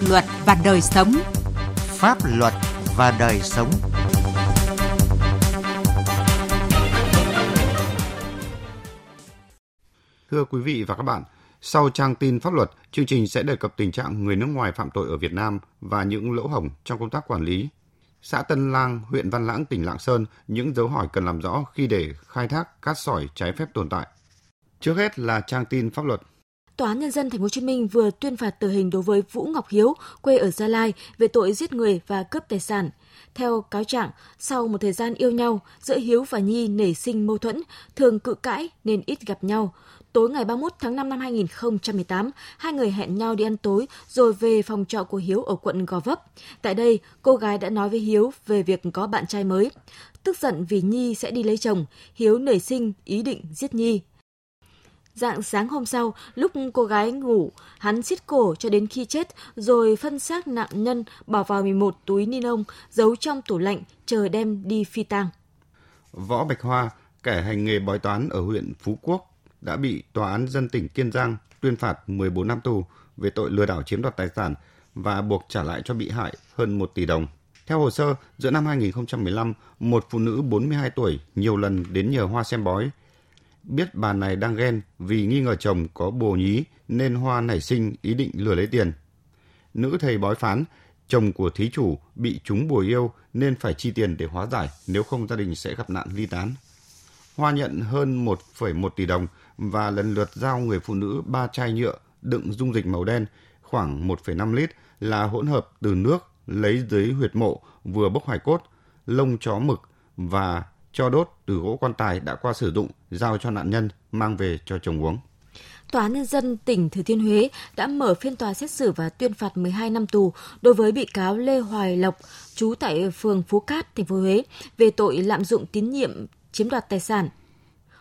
luật và đời sống. Pháp luật và đời sống. Thưa quý vị và các bạn, sau trang tin pháp luật, chương trình sẽ đề cập tình trạng người nước ngoài phạm tội ở Việt Nam và những lỗ hổng trong công tác quản lý. Xã Tân Lang, huyện Văn Lãng, tỉnh Lạng Sơn, những dấu hỏi cần làm rõ khi để khai thác cát sỏi trái phép tồn tại. Trước hết là trang tin pháp luật. Tòa án nhân dân thành phố Hồ Chí Minh vừa tuyên phạt tử hình đối với Vũ Ngọc Hiếu, quê ở Gia Lai về tội giết người và cướp tài sản. Theo cáo trạng, sau một thời gian yêu nhau, giữa Hiếu và Nhi nảy sinh mâu thuẫn, thường cự cãi nên ít gặp nhau. Tối ngày 31 tháng 5 năm 2018, hai người hẹn nhau đi ăn tối rồi về phòng trọ của Hiếu ở quận Gò Vấp. Tại đây, cô gái đã nói với Hiếu về việc có bạn trai mới. Tức giận vì Nhi sẽ đi lấy chồng, Hiếu nảy sinh ý định giết Nhi. Dạng sáng hôm sau, lúc cô gái ngủ, hắn xiết cổ cho đến khi chết, rồi phân xác nạn nhân bỏ vào 11 túi ni lông giấu trong tủ lạnh, chờ đem đi phi tang. Võ Bạch Hoa, kẻ hành nghề bói toán ở huyện Phú Quốc, đã bị Tòa án dân tỉnh Kiên Giang tuyên phạt 14 năm tù về tội lừa đảo chiếm đoạt tài sản và buộc trả lại cho bị hại hơn 1 tỷ đồng. Theo hồ sơ, giữa năm 2015, một phụ nữ 42 tuổi nhiều lần đến nhờ Hoa xem bói. Biết bà này đang ghen vì nghi ngờ chồng có bồ nhí nên Hoa nảy sinh ý định lừa lấy tiền. Nữ thầy bói phán, chồng của thí chủ bị chúng bùa yêu nên phải chi tiền để hóa giải, nếu không gia đình sẽ gặp nạn ly tán. Hoa nhận hơn 1,1 tỷ đồng và lần lượt giao người phụ nữ ba chai nhựa đựng dung dịch màu đen khoảng 1,5 lít là hỗn hợp từ nước lấy dưới huyệt mộ vừa bốc hoài cốt, lông chó mực và cho đốt từ gỗ quan tài đã qua sử dụng giao cho nạn nhân mang về cho chồng uống. Tòa án Nhân dân tỉnh Thừa Thiên Huế đã mở phiên tòa xét xử và tuyên phạt 12 năm tù đối với bị cáo Lê Hoài Lộc, trú tại phường Phú Cát, thành phố Huế, về tội lạm dụng tín nhiệm chiếm đoạt tài sản.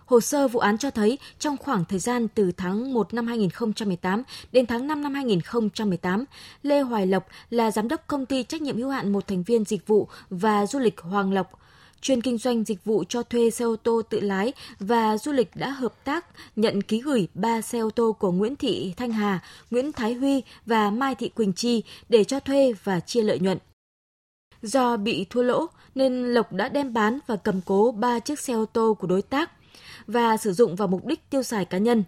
Hồ sơ vụ án cho thấy trong khoảng thời gian từ tháng 1 năm 2018 đến tháng 5 năm 2018, Lê Hoài Lộc là giám đốc công ty trách nhiệm hữu hạn một thành viên dịch vụ và du lịch Hoàng Lộc, chuyên kinh doanh dịch vụ cho thuê xe ô tô tự lái và du lịch đã hợp tác nhận ký gửi 3 xe ô tô của Nguyễn Thị Thanh Hà, Nguyễn Thái Huy và Mai Thị Quỳnh Chi để cho thuê và chia lợi nhuận. Do bị thua lỗ nên Lộc đã đem bán và cầm cố 3 chiếc xe ô tô của đối tác và sử dụng vào mục đích tiêu xài cá nhân.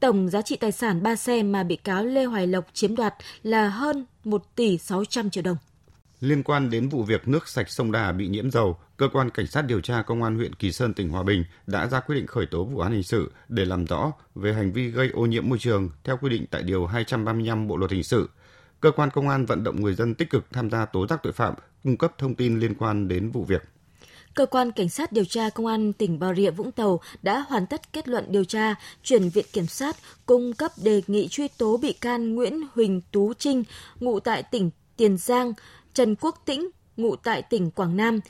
Tổng giá trị tài sản ba xe mà bị cáo Lê Hoài Lộc chiếm đoạt là hơn 1 tỷ 600 triệu đồng. Liên quan đến vụ việc nước sạch sông Đà bị nhiễm dầu, cơ quan cảnh sát điều tra công an huyện Kỳ Sơn tỉnh Hòa Bình đã ra quyết định khởi tố vụ án hình sự để làm rõ về hành vi gây ô nhiễm môi trường theo quy định tại điều 235 Bộ luật hình sự. Cơ quan công an vận động người dân tích cực tham gia tố giác tội phạm, cung cấp thông tin liên quan đến vụ việc. Cơ quan Cảnh sát điều tra Công an tỉnh Bà Rịa Vũng Tàu đã hoàn tất kết luận điều tra, chuyển Viện Kiểm sát cung cấp đề nghị truy tố bị can Nguyễn Huỳnh Tú Trinh, ngụ tại tỉnh Tiền Giang, Trần Quốc Tĩnh, ngụ tại tỉnh Quảng Nam,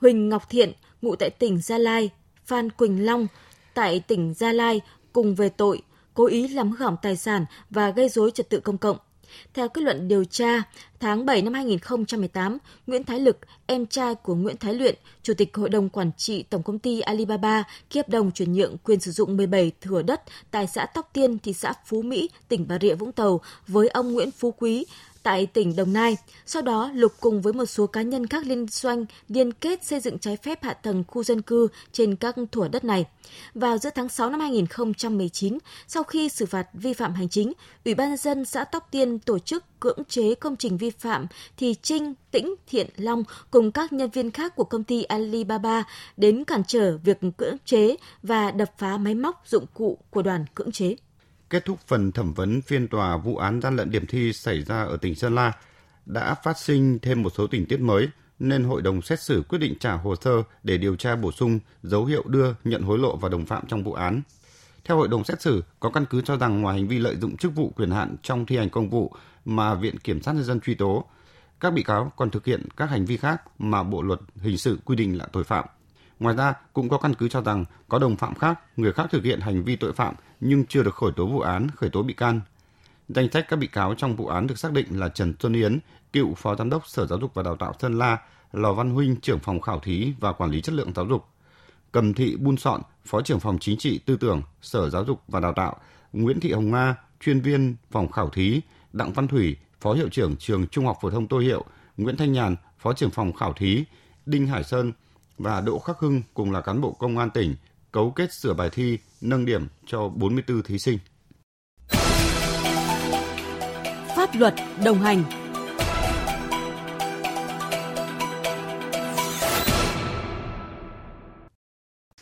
Huỳnh Ngọc Thiện, ngụ tại tỉnh Gia Lai, Phan Quỳnh Long, tại tỉnh Gia Lai cùng về tội cố ý làm hư hỏng tài sản và gây dối trật tự công cộng. Theo kết luận điều tra, tháng 7 năm 2018, Nguyễn Thái Lực, em trai của Nguyễn Thái Luyện, Chủ tịch Hội đồng Quản trị Tổng công ty Alibaba, ký hợp đồng chuyển nhượng quyền sử dụng 17 thửa đất tại xã Tóc Tiên, thị xã Phú Mỹ, tỉnh Bà Rịa Vũng Tàu với ông Nguyễn Phú Quý, tại tỉnh Đồng Nai. Sau đó, Lục cùng với một số cá nhân khác liên doanh liên kết xây dựng trái phép hạ tầng khu dân cư trên các thửa đất này. Vào giữa tháng 6 năm 2019, sau khi xử phạt vi phạm hành chính, Ủy ban nhân dân xã Tóc Tiên tổ chức cưỡng chế công trình vi phạm thì Trinh, Tĩnh, Thiện, Long cùng các nhân viên khác của công ty Alibaba đến cản trở việc cưỡng chế và đập phá máy móc dụng cụ của đoàn cưỡng chế kết thúc phần thẩm vấn phiên tòa vụ án gian lận điểm thi xảy ra ở tỉnh Sơn La đã phát sinh thêm một số tình tiết mới nên hội đồng xét xử quyết định trả hồ sơ để điều tra bổ sung dấu hiệu đưa nhận hối lộ và đồng phạm trong vụ án. Theo hội đồng xét xử, có căn cứ cho rằng ngoài hành vi lợi dụng chức vụ quyền hạn trong thi hành công vụ mà Viện Kiểm sát Nhân dân truy tố, các bị cáo còn thực hiện các hành vi khác mà Bộ Luật Hình sự quy định là tội phạm. Ngoài ra, cũng có căn cứ cho rằng có đồng phạm khác, người khác thực hiện hành vi tội phạm nhưng chưa được khởi tố vụ án, khởi tố bị can. Danh sách các bị cáo trong vụ án được xác định là Trần Xuân Yến, cựu Phó Giám đốc Sở Giáo dục và Đào tạo Sơn La, Lò Văn Huynh, trưởng phòng khảo thí và quản lý chất lượng giáo dục, Cầm Thị Bun Sọn, Phó trưởng phòng chính trị tư tưởng Sở Giáo dục và Đào tạo, Nguyễn Thị Hồng Nga, chuyên viên phòng khảo thí, Đặng Văn Thủy, Phó Hiệu trưởng Trường Trung học Phổ thông Tô Hiệu, Nguyễn Thanh Nhàn, Phó trưởng phòng khảo thí, Đinh Hải Sơn và Đỗ Khắc Hưng cùng là cán bộ công an tỉnh cấu kết sửa bài thi, nâng điểm cho 44 thí sinh. Pháp luật đồng hành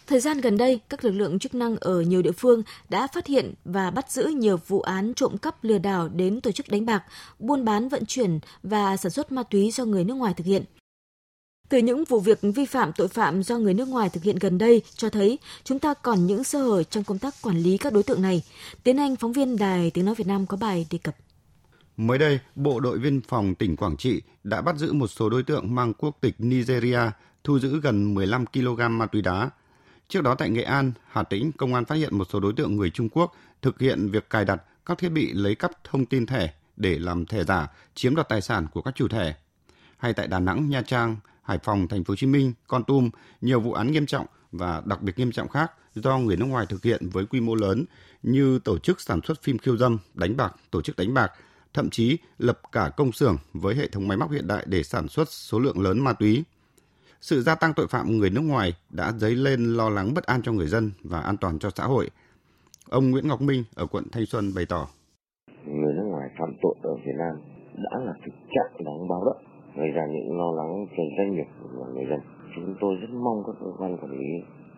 Thời gian gần đây, các lực lượng chức năng ở nhiều địa phương đã phát hiện và bắt giữ nhiều vụ án trộm cắp lừa đảo đến tổ chức đánh bạc, buôn bán vận chuyển và sản xuất ma túy do người nước ngoài thực hiện. Từ những vụ việc vi phạm tội phạm do người nước ngoài thực hiện gần đây cho thấy chúng ta còn những sơ hở trong công tác quản lý các đối tượng này. Tiến Anh, phóng viên Đài Tiếng Nói Việt Nam có bài đề cập. Mới đây, Bộ đội Biên phòng tỉnh Quảng Trị đã bắt giữ một số đối tượng mang quốc tịch Nigeria, thu giữ gần 15 kg ma túy đá. Trước đó tại Nghệ An, Hà Tĩnh, công an phát hiện một số đối tượng người Trung Quốc thực hiện việc cài đặt các thiết bị lấy cắp thông tin thẻ để làm thẻ giả, chiếm đoạt tài sản của các chủ thẻ. Hay tại Đà Nẵng, Nha Trang, Hải Phòng, Thành phố Hồ Chí Minh, Con Tum, nhiều vụ án nghiêm trọng và đặc biệt nghiêm trọng khác do người nước ngoài thực hiện với quy mô lớn như tổ chức sản xuất phim khiêu dâm, đánh bạc, tổ chức đánh bạc, thậm chí lập cả công xưởng với hệ thống máy móc hiện đại để sản xuất số lượng lớn ma túy. Sự gia tăng tội phạm người nước ngoài đã dấy lên lo lắng bất an cho người dân và an toàn cho xã hội. Ông Nguyễn Ngọc Minh ở quận Thanh Xuân bày tỏ. Người nước ngoài phạm tội ở Việt Nam đã là thực trạng đáng báo động gây ra những lo lắng cho doanh nghiệp và người dân. Chúng tôi rất mong các cơ quan quản lý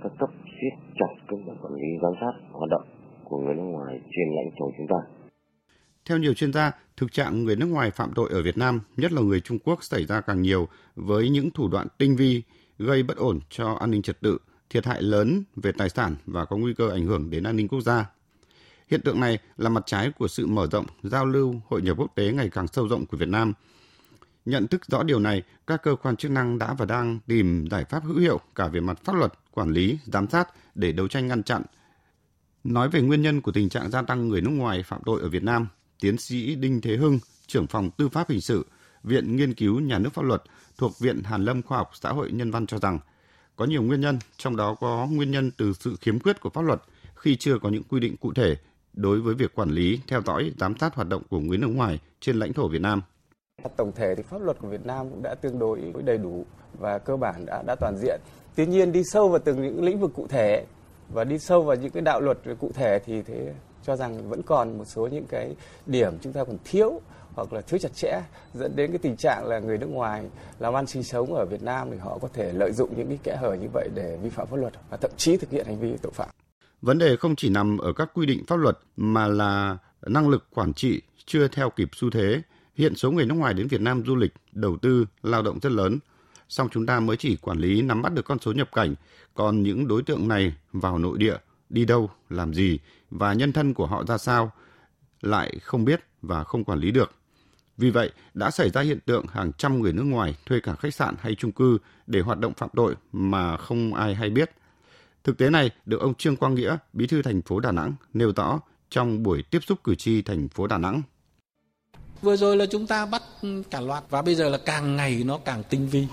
các cấp siết chặt công tác quản lý giám sát hoạt động của người nước ngoài trên lãnh thổ chúng ta. Theo nhiều chuyên gia, thực trạng người nước ngoài phạm tội ở Việt Nam, nhất là người Trung Quốc xảy ra càng nhiều với những thủ đoạn tinh vi, gây bất ổn cho an ninh trật tự, thiệt hại lớn về tài sản và có nguy cơ ảnh hưởng đến an ninh quốc gia. Hiện tượng này là mặt trái của sự mở rộng, giao lưu, hội nhập quốc tế ngày càng sâu rộng của Việt Nam – Nhận thức rõ điều này, các cơ quan chức năng đã và đang tìm giải pháp hữu hiệu cả về mặt pháp luật, quản lý, giám sát để đấu tranh ngăn chặn. Nói về nguyên nhân của tình trạng gia tăng người nước ngoài phạm tội ở Việt Nam, tiến sĩ Đinh Thế Hưng, trưởng phòng tư pháp hình sự, Viện Nghiên cứu Nhà nước Pháp luật thuộc Viện Hàn Lâm Khoa học Xã hội Nhân văn cho rằng, có nhiều nguyên nhân, trong đó có nguyên nhân từ sự khiếm khuyết của pháp luật khi chưa có những quy định cụ thể đối với việc quản lý, theo dõi, giám sát hoạt động của người nước ngoài trên lãnh thổ Việt Nam. Tổng thể thì pháp luật của Việt Nam cũng đã tương đối đầy đủ và cơ bản đã đã toàn diện. Tuy nhiên, đi sâu vào từng những lĩnh vực cụ thể và đi sâu vào những cái đạo luật cụ thể thì thế cho rằng vẫn còn một số những cái điểm chúng ta còn thiếu hoặc là thiếu chặt chẽ, dẫn đến cái tình trạng là người nước ngoài làm ăn sinh sống ở Việt Nam thì họ có thể lợi dụng những cái kẽ hở như vậy để vi phạm pháp luật và thậm chí thực hiện hành vi tội phạm. Vấn đề không chỉ nằm ở các quy định pháp luật mà là năng lực quản trị chưa theo kịp xu thế Hiện số người nước ngoài đến Việt Nam du lịch, đầu tư, lao động rất lớn. Song chúng ta mới chỉ quản lý nắm bắt được con số nhập cảnh, còn những đối tượng này vào nội địa, đi đâu, làm gì và nhân thân của họ ra sao lại không biết và không quản lý được. Vì vậy, đã xảy ra hiện tượng hàng trăm người nước ngoài thuê cả khách sạn hay chung cư để hoạt động phạm tội mà không ai hay biết. Thực tế này được ông Trương Quang Nghĩa, bí thư thành phố Đà Nẵng nêu rõ trong buổi tiếp xúc cử tri thành phố Đà Nẵng. Vừa rồi là chúng ta bắt cả loạt và bây giờ là càng ngày nó càng tinh vi.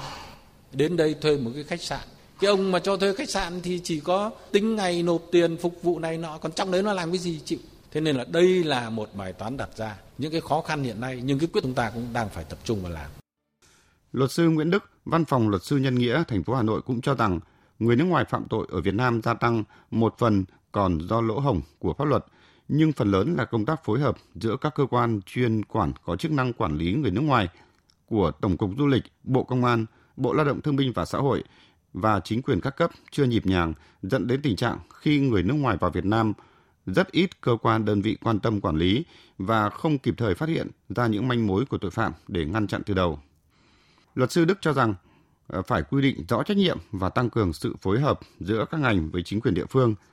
Đến đây thuê một cái khách sạn. Cái ông mà cho thuê khách sạn thì chỉ có tính ngày nộp tiền phục vụ này nọ, còn trong đấy nó làm cái gì chịu. Thế nên là đây là một bài toán đặt ra. Những cái khó khăn hiện nay nhưng cái quyết chúng ta cũng đang phải tập trung vào làm. Luật sư Nguyễn Đức, Văn phòng Luật sư Nhân nghĩa thành phố Hà Nội cũng cho rằng người nước ngoài phạm tội ở Việt Nam gia tăng một phần còn do lỗ hổng của pháp luật nhưng phần lớn là công tác phối hợp giữa các cơ quan chuyên quản có chức năng quản lý người nước ngoài của Tổng cục Du lịch, Bộ Công an, Bộ Lao động Thương binh và Xã hội và chính quyền các cấp chưa nhịp nhàng dẫn đến tình trạng khi người nước ngoài vào Việt Nam rất ít cơ quan đơn vị quan tâm quản lý và không kịp thời phát hiện ra những manh mối của tội phạm để ngăn chặn từ đầu. Luật sư Đức cho rằng ờ, phải quy định rõ trách nhiệm và tăng cường sự phối hợp giữa các ngành với chính quyền địa phương –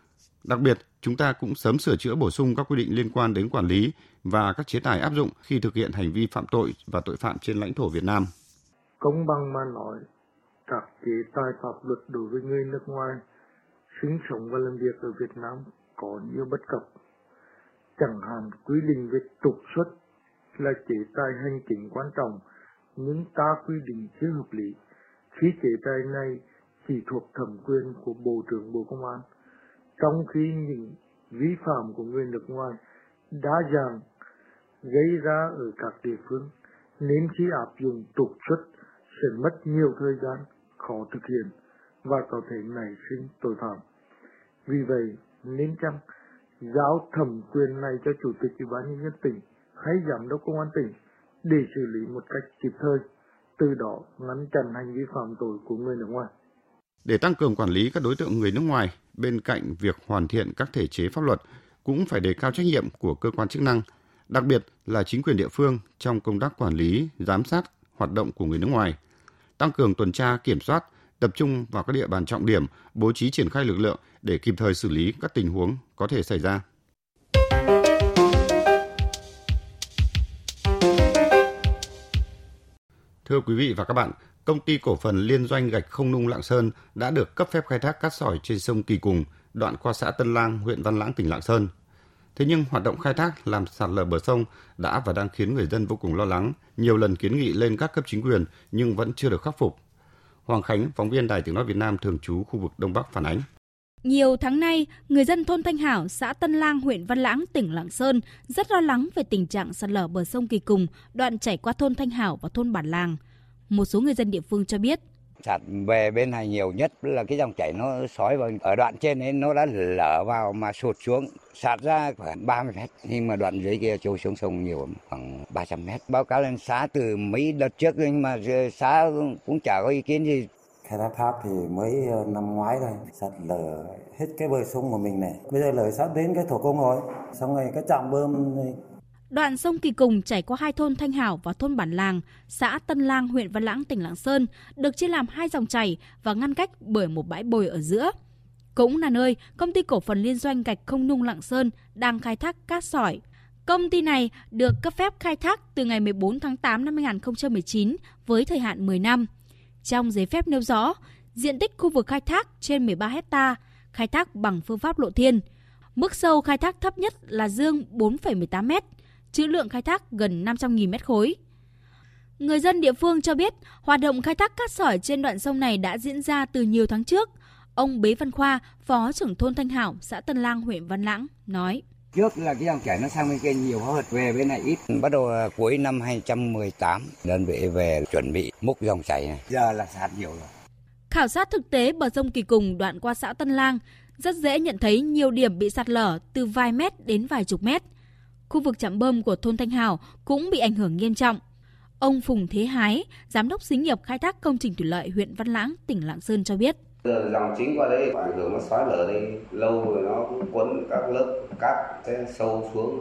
Đặc biệt, chúng ta cũng sớm sửa chữa bổ sung các quy định liên quan đến quản lý và các chế tài áp dụng khi thực hiện hành vi phạm tội và tội phạm trên lãnh thổ Việt Nam. Công bằng mà nói, các chế tài pháp luật đối với người nước ngoài sinh sống và làm việc ở Việt Nam có nhiều bất cập. Chẳng hạn quy định về trục xuất là chế tài hành chính quan trọng, nhưng ta quy định chưa hợp lý khi chế tài này chỉ thuộc thẩm quyền của Bộ trưởng Bộ Công an trong khi những vi phạm của người nước ngoài đa dạng gây ra ở các địa phương nên khi áp dụng trục xuất sẽ mất nhiều thời gian khó thực hiện và có thể nảy sinh tội phạm. Vì vậy, nên chăng giao thẩm quyền này cho chủ tịch ủy ban nhân dân tỉnh hay giám đốc công an tỉnh để xử lý một cách kịp thời, từ đó ngăn chặn hành vi phạm tội của người nước ngoài. Để tăng cường quản lý các đối tượng người nước ngoài, bên cạnh việc hoàn thiện các thể chế pháp luật, cũng phải đề cao trách nhiệm của cơ quan chức năng, đặc biệt là chính quyền địa phương trong công tác quản lý, giám sát hoạt động của người nước ngoài, tăng cường tuần tra kiểm soát, tập trung vào các địa bàn trọng điểm, bố trí triển khai lực lượng để kịp thời xử lý các tình huống có thể xảy ra. Thưa quý vị và các bạn, công ty cổ phần liên doanh gạch không nung Lạng Sơn đã được cấp phép khai thác cát sỏi trên sông Kỳ Cùng, đoạn qua xã Tân Lang, huyện Văn Lãng, tỉnh Lạng Sơn. Thế nhưng hoạt động khai thác làm sạt lở bờ sông đã và đang khiến người dân vô cùng lo lắng, nhiều lần kiến nghị lên các cấp chính quyền nhưng vẫn chưa được khắc phục. Hoàng Khánh, phóng viên Đài Tiếng Nói Việt Nam thường trú khu vực Đông Bắc phản ánh. Nhiều tháng nay, người dân thôn Thanh Hảo, xã Tân Lang, huyện Văn Lãng, tỉnh Lạng Sơn rất lo lắng về tình trạng sạt lở bờ sông Kỳ Cùng, đoạn chảy qua thôn Thanh Hảo và thôn Bản Làng. Một số người dân địa phương cho biết, sạt về bên này nhiều nhất là cái dòng chảy nó sói vào ở đoạn trên ấy nó đã lở vào mà sụt xuống. Sạt ra khoảng 30 mét nhưng mà đoạn dưới kia trôi xuống sông nhiều khoảng 300 mét. Báo cáo lên xã từ mấy đợt trước nhưng mà xã cũng chả có ý kiến gì. Khai thác tháp thì mới ờ, năm ngoái thôi sạt lở hết cái bờ sông của mình này. Bây giờ lở sát đến cái thổ công rồi xong rồi cái trạm bơm này Đoạn sông Kỳ Cùng chảy qua hai thôn Thanh Hảo và thôn Bản Làng, xã Tân Lang, huyện Văn Lãng, tỉnh Lạng Sơn, được chia làm hai dòng chảy và ngăn cách bởi một bãi bồi ở giữa. Cũng là nơi công ty cổ phần liên doanh gạch không nung Lạng Sơn đang khai thác cát sỏi. Công ty này được cấp phép khai thác từ ngày 14 tháng 8 năm 2019 với thời hạn 10 năm. Trong giấy phép nêu rõ, diện tích khu vực khai thác trên 13 hecta, khai thác bằng phương pháp lộ thiên. Mức sâu khai thác thấp nhất là dương 4,18 mét trữ lượng khai thác gần 500.000 mét khối. Người dân địa phương cho biết, hoạt động khai thác cát sỏi trên đoạn sông này đã diễn ra từ nhiều tháng trước. Ông Bế Văn Khoa, Phó trưởng thôn Thanh Hảo, xã Tân Lang, huyện Văn Lãng, nói. Trước là cái dòng chảy nó sang bên kia nhiều hơn, về bên này ít. Bắt đầu cuối năm 2018, đơn vị về chuẩn bị múc dòng chảy này. Giờ là sạt nhiều rồi. Khảo sát thực tế bờ sông Kỳ Cùng đoạn qua xã Tân Lang, rất dễ nhận thấy nhiều điểm bị sạt lở từ vài mét đến vài chục mét – khu vực trạm bơm của thôn Thanh Hào cũng bị ảnh hưởng nghiêm trọng. Ông Phùng Thế Hái, giám đốc xí nghiệp khai thác công trình thủy lợi huyện Văn Lãng, tỉnh Lạng Sơn cho biết. Dòng chính qua đấy ảnh hưởng nó xói lở đi lâu rồi nó cũng quấn các lớp cát sẽ sâu xuống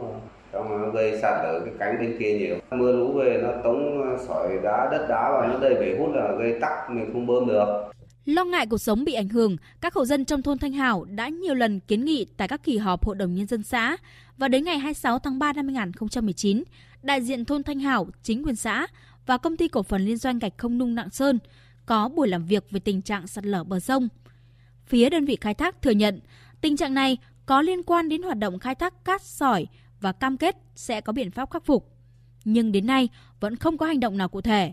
xong nó gây sạt lở cái cánh bên kia nhiều mưa lũ về nó tống sỏi đá đất đá vào nó đầy bể hút là gây tắc mình không bơm được Lo ngại cuộc sống bị ảnh hưởng, các hộ dân trong thôn Thanh Hảo đã nhiều lần kiến nghị tại các kỳ họp Hội đồng Nhân dân xã. Và đến ngày 26 tháng 3 năm 2019, đại diện thôn Thanh Hảo, chính quyền xã và công ty cổ phần liên doanh gạch không nung Nạng Sơn có buổi làm việc về tình trạng sạt lở bờ sông. Phía đơn vị khai thác thừa nhận tình trạng này có liên quan đến hoạt động khai thác cát sỏi và cam kết sẽ có biện pháp khắc phục. Nhưng đến nay vẫn không có hành động nào cụ thể.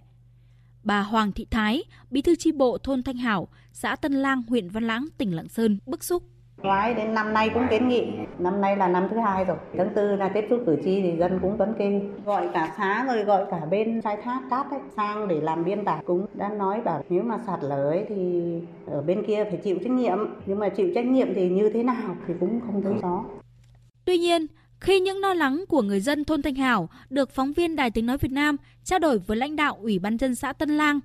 Bà Hoàng Thị Thái, bí thư chi bộ thôn Thanh Hảo, xã Tân Lang, huyện Văn Lãng, tỉnh Lạng Sơn bức xúc. Ngoái đến năm nay cũng kiến nghị, năm nay là năm thứ hai rồi. Tháng tư là tiếp xúc cử tri thì dân cũng vẫn kêu gọi cả xã rồi gọi cả bên khai thác cát ấy, sang để làm biên bản cũng đã nói bảo nếu mà sạt lở ấy thì ở bên kia phải chịu trách nhiệm, nhưng mà chịu trách nhiệm thì như thế nào thì cũng không thấy rõ. Tuy nhiên, khi những lo lắng của người dân thôn Thanh Hảo được phóng viên Đài Tiếng Nói Việt Nam trao đổi với lãnh đạo Ủy ban dân xã Tân Lang,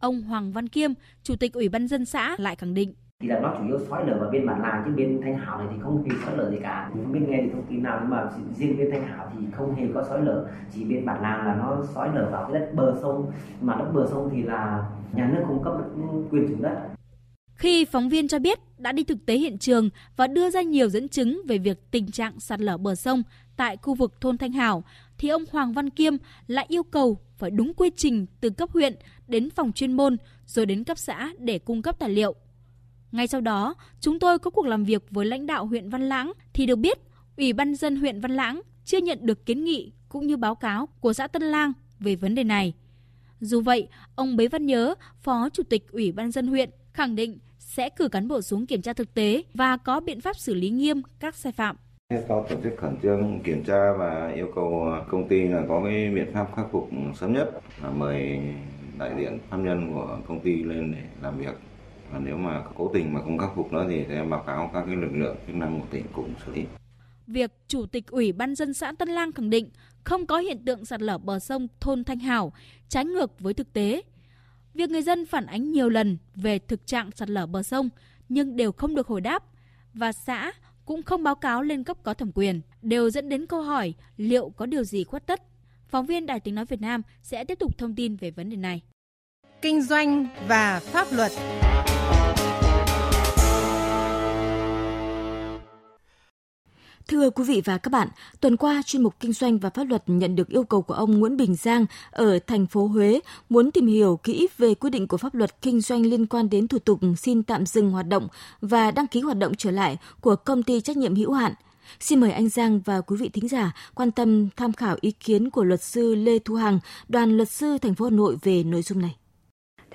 ông Hoàng Văn Kiêm, Chủ tịch Ủy ban dân xã lại khẳng định. Thì là nó chủ yếu sói lở vào bên bản làng chứ bên thanh hảo này thì không hề sói lở gì cả. Không biết nghe thì thông tin nào nhưng mà riêng bên thanh hảo thì không hề có sói lở. Chỉ bên bản làng là nó sói lở vào cái đất bờ sông. Mà đất bờ sông thì là nhà nước cung cấp quyền chủ đất khi phóng viên cho biết đã đi thực tế hiện trường và đưa ra nhiều dẫn chứng về việc tình trạng sạt lở bờ sông tại khu vực thôn Thanh Hảo, thì ông Hoàng Văn Kiêm lại yêu cầu phải đúng quy trình từ cấp huyện đến phòng chuyên môn rồi đến cấp xã để cung cấp tài liệu. Ngay sau đó, chúng tôi có cuộc làm việc với lãnh đạo huyện Văn Lãng thì được biết Ủy ban dân huyện Văn Lãng chưa nhận được kiến nghị cũng như báo cáo của xã Tân Lang về vấn đề này. Dù vậy, ông Bế Văn Nhớ, Phó Chủ tịch Ủy ban dân huyện khẳng định sẽ cử cán bộ xuống kiểm tra thực tế và có biện pháp xử lý nghiêm các sai phạm. Do tổ chức khẩn trương kiểm tra và yêu cầu công ty là có cái biện pháp khắc phục sớm nhất là mời đại diện pháp nhân của công ty lên để làm việc và nếu mà cố tình mà không khắc phục nữa thì sẽ báo cáo các cái lực lượng chức năng của tỉnh cũng xử lý. Việc Chủ tịch Ủy ban dân xã Tân Lang khẳng định không có hiện tượng sạt lở bờ sông thôn Thanh Hảo, trái ngược với thực tế. Việc người dân phản ánh nhiều lần về thực trạng sạt lở bờ sông nhưng đều không được hồi đáp và xã cũng không báo cáo lên cấp có thẩm quyền, đều dẫn đến câu hỏi liệu có điều gì khuất tất. Phóng viên Đài Tiếng Nói Việt Nam sẽ tiếp tục thông tin về vấn đề này. Kinh doanh và pháp luật Thưa quý vị và các bạn, tuần qua chuyên mục Kinh doanh và pháp luật nhận được yêu cầu của ông Nguyễn Bình Giang ở thành phố Huế muốn tìm hiểu kỹ về quy định của pháp luật kinh doanh liên quan đến thủ tục xin tạm dừng hoạt động và đăng ký hoạt động trở lại của công ty trách nhiệm hữu hạn. Xin mời anh Giang và quý vị thính giả quan tâm tham khảo ý kiến của luật sư Lê Thu Hằng, đoàn luật sư thành phố Hà Nội về nội dung này.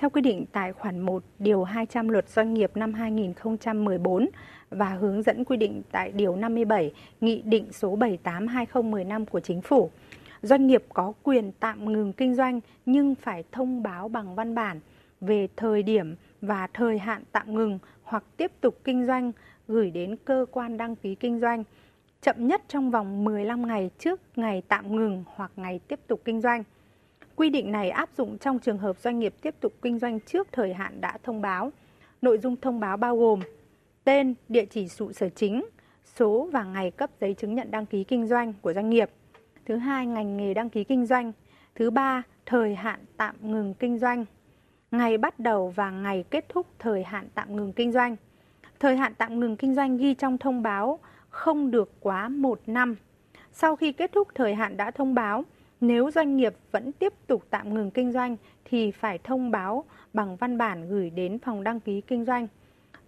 Theo quy định tại khoản 1 điều 200 luật doanh nghiệp năm 2014 và hướng dẫn quy định tại điều 57 Nghị định số 78/2015 của Chính phủ, doanh nghiệp có quyền tạm ngừng kinh doanh nhưng phải thông báo bằng văn bản về thời điểm và thời hạn tạm ngừng hoặc tiếp tục kinh doanh gửi đến cơ quan đăng ký kinh doanh chậm nhất trong vòng 15 ngày trước ngày tạm ngừng hoặc ngày tiếp tục kinh doanh. Quy định này áp dụng trong trường hợp doanh nghiệp tiếp tục kinh doanh trước thời hạn đã thông báo. Nội dung thông báo bao gồm tên, địa chỉ trụ sở chính, số và ngày cấp giấy chứng nhận đăng ký kinh doanh của doanh nghiệp. Thứ hai, ngành nghề đăng ký kinh doanh. Thứ ba, thời hạn tạm ngừng kinh doanh. Ngày bắt đầu và ngày kết thúc thời hạn tạm ngừng kinh doanh. Thời hạn tạm ngừng kinh doanh ghi trong thông báo không được quá một năm. Sau khi kết thúc thời hạn đã thông báo, nếu doanh nghiệp vẫn tiếp tục tạm ngừng kinh doanh thì phải thông báo bằng văn bản gửi đến phòng đăng ký kinh doanh.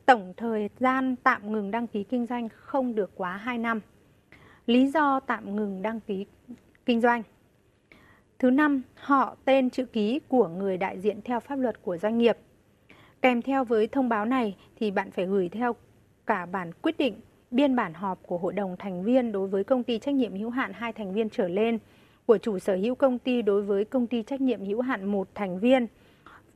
Tổng thời gian tạm ngừng đăng ký kinh doanh không được quá 2 năm. Lý do tạm ngừng đăng ký kinh doanh. Thứ năm, họ tên chữ ký của người đại diện theo pháp luật của doanh nghiệp. Kèm theo với thông báo này thì bạn phải gửi theo cả bản quyết định, biên bản họp của hội đồng thành viên đối với công ty trách nhiệm hữu hạn hai thành viên trở lên – của chủ sở hữu công ty đối với công ty trách nhiệm hữu hạn một thành viên,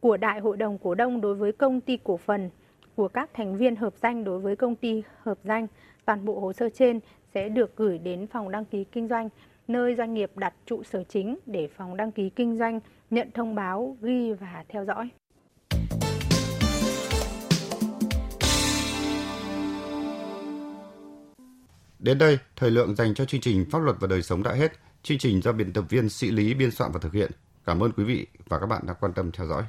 của đại hội đồng cổ đông đối với công ty cổ phần, của các thành viên hợp danh đối với công ty hợp danh. Toàn bộ hồ sơ trên sẽ được gửi đến phòng đăng ký kinh doanh, nơi doanh nghiệp đặt trụ sở chính để phòng đăng ký kinh doanh nhận thông báo, ghi và theo dõi. Đến đây, thời lượng dành cho chương trình Pháp luật và đời sống đã hết. Chương trình do biên tập viên Sĩ Lý biên soạn và thực hiện. Cảm ơn quý vị và các bạn đã quan tâm theo dõi.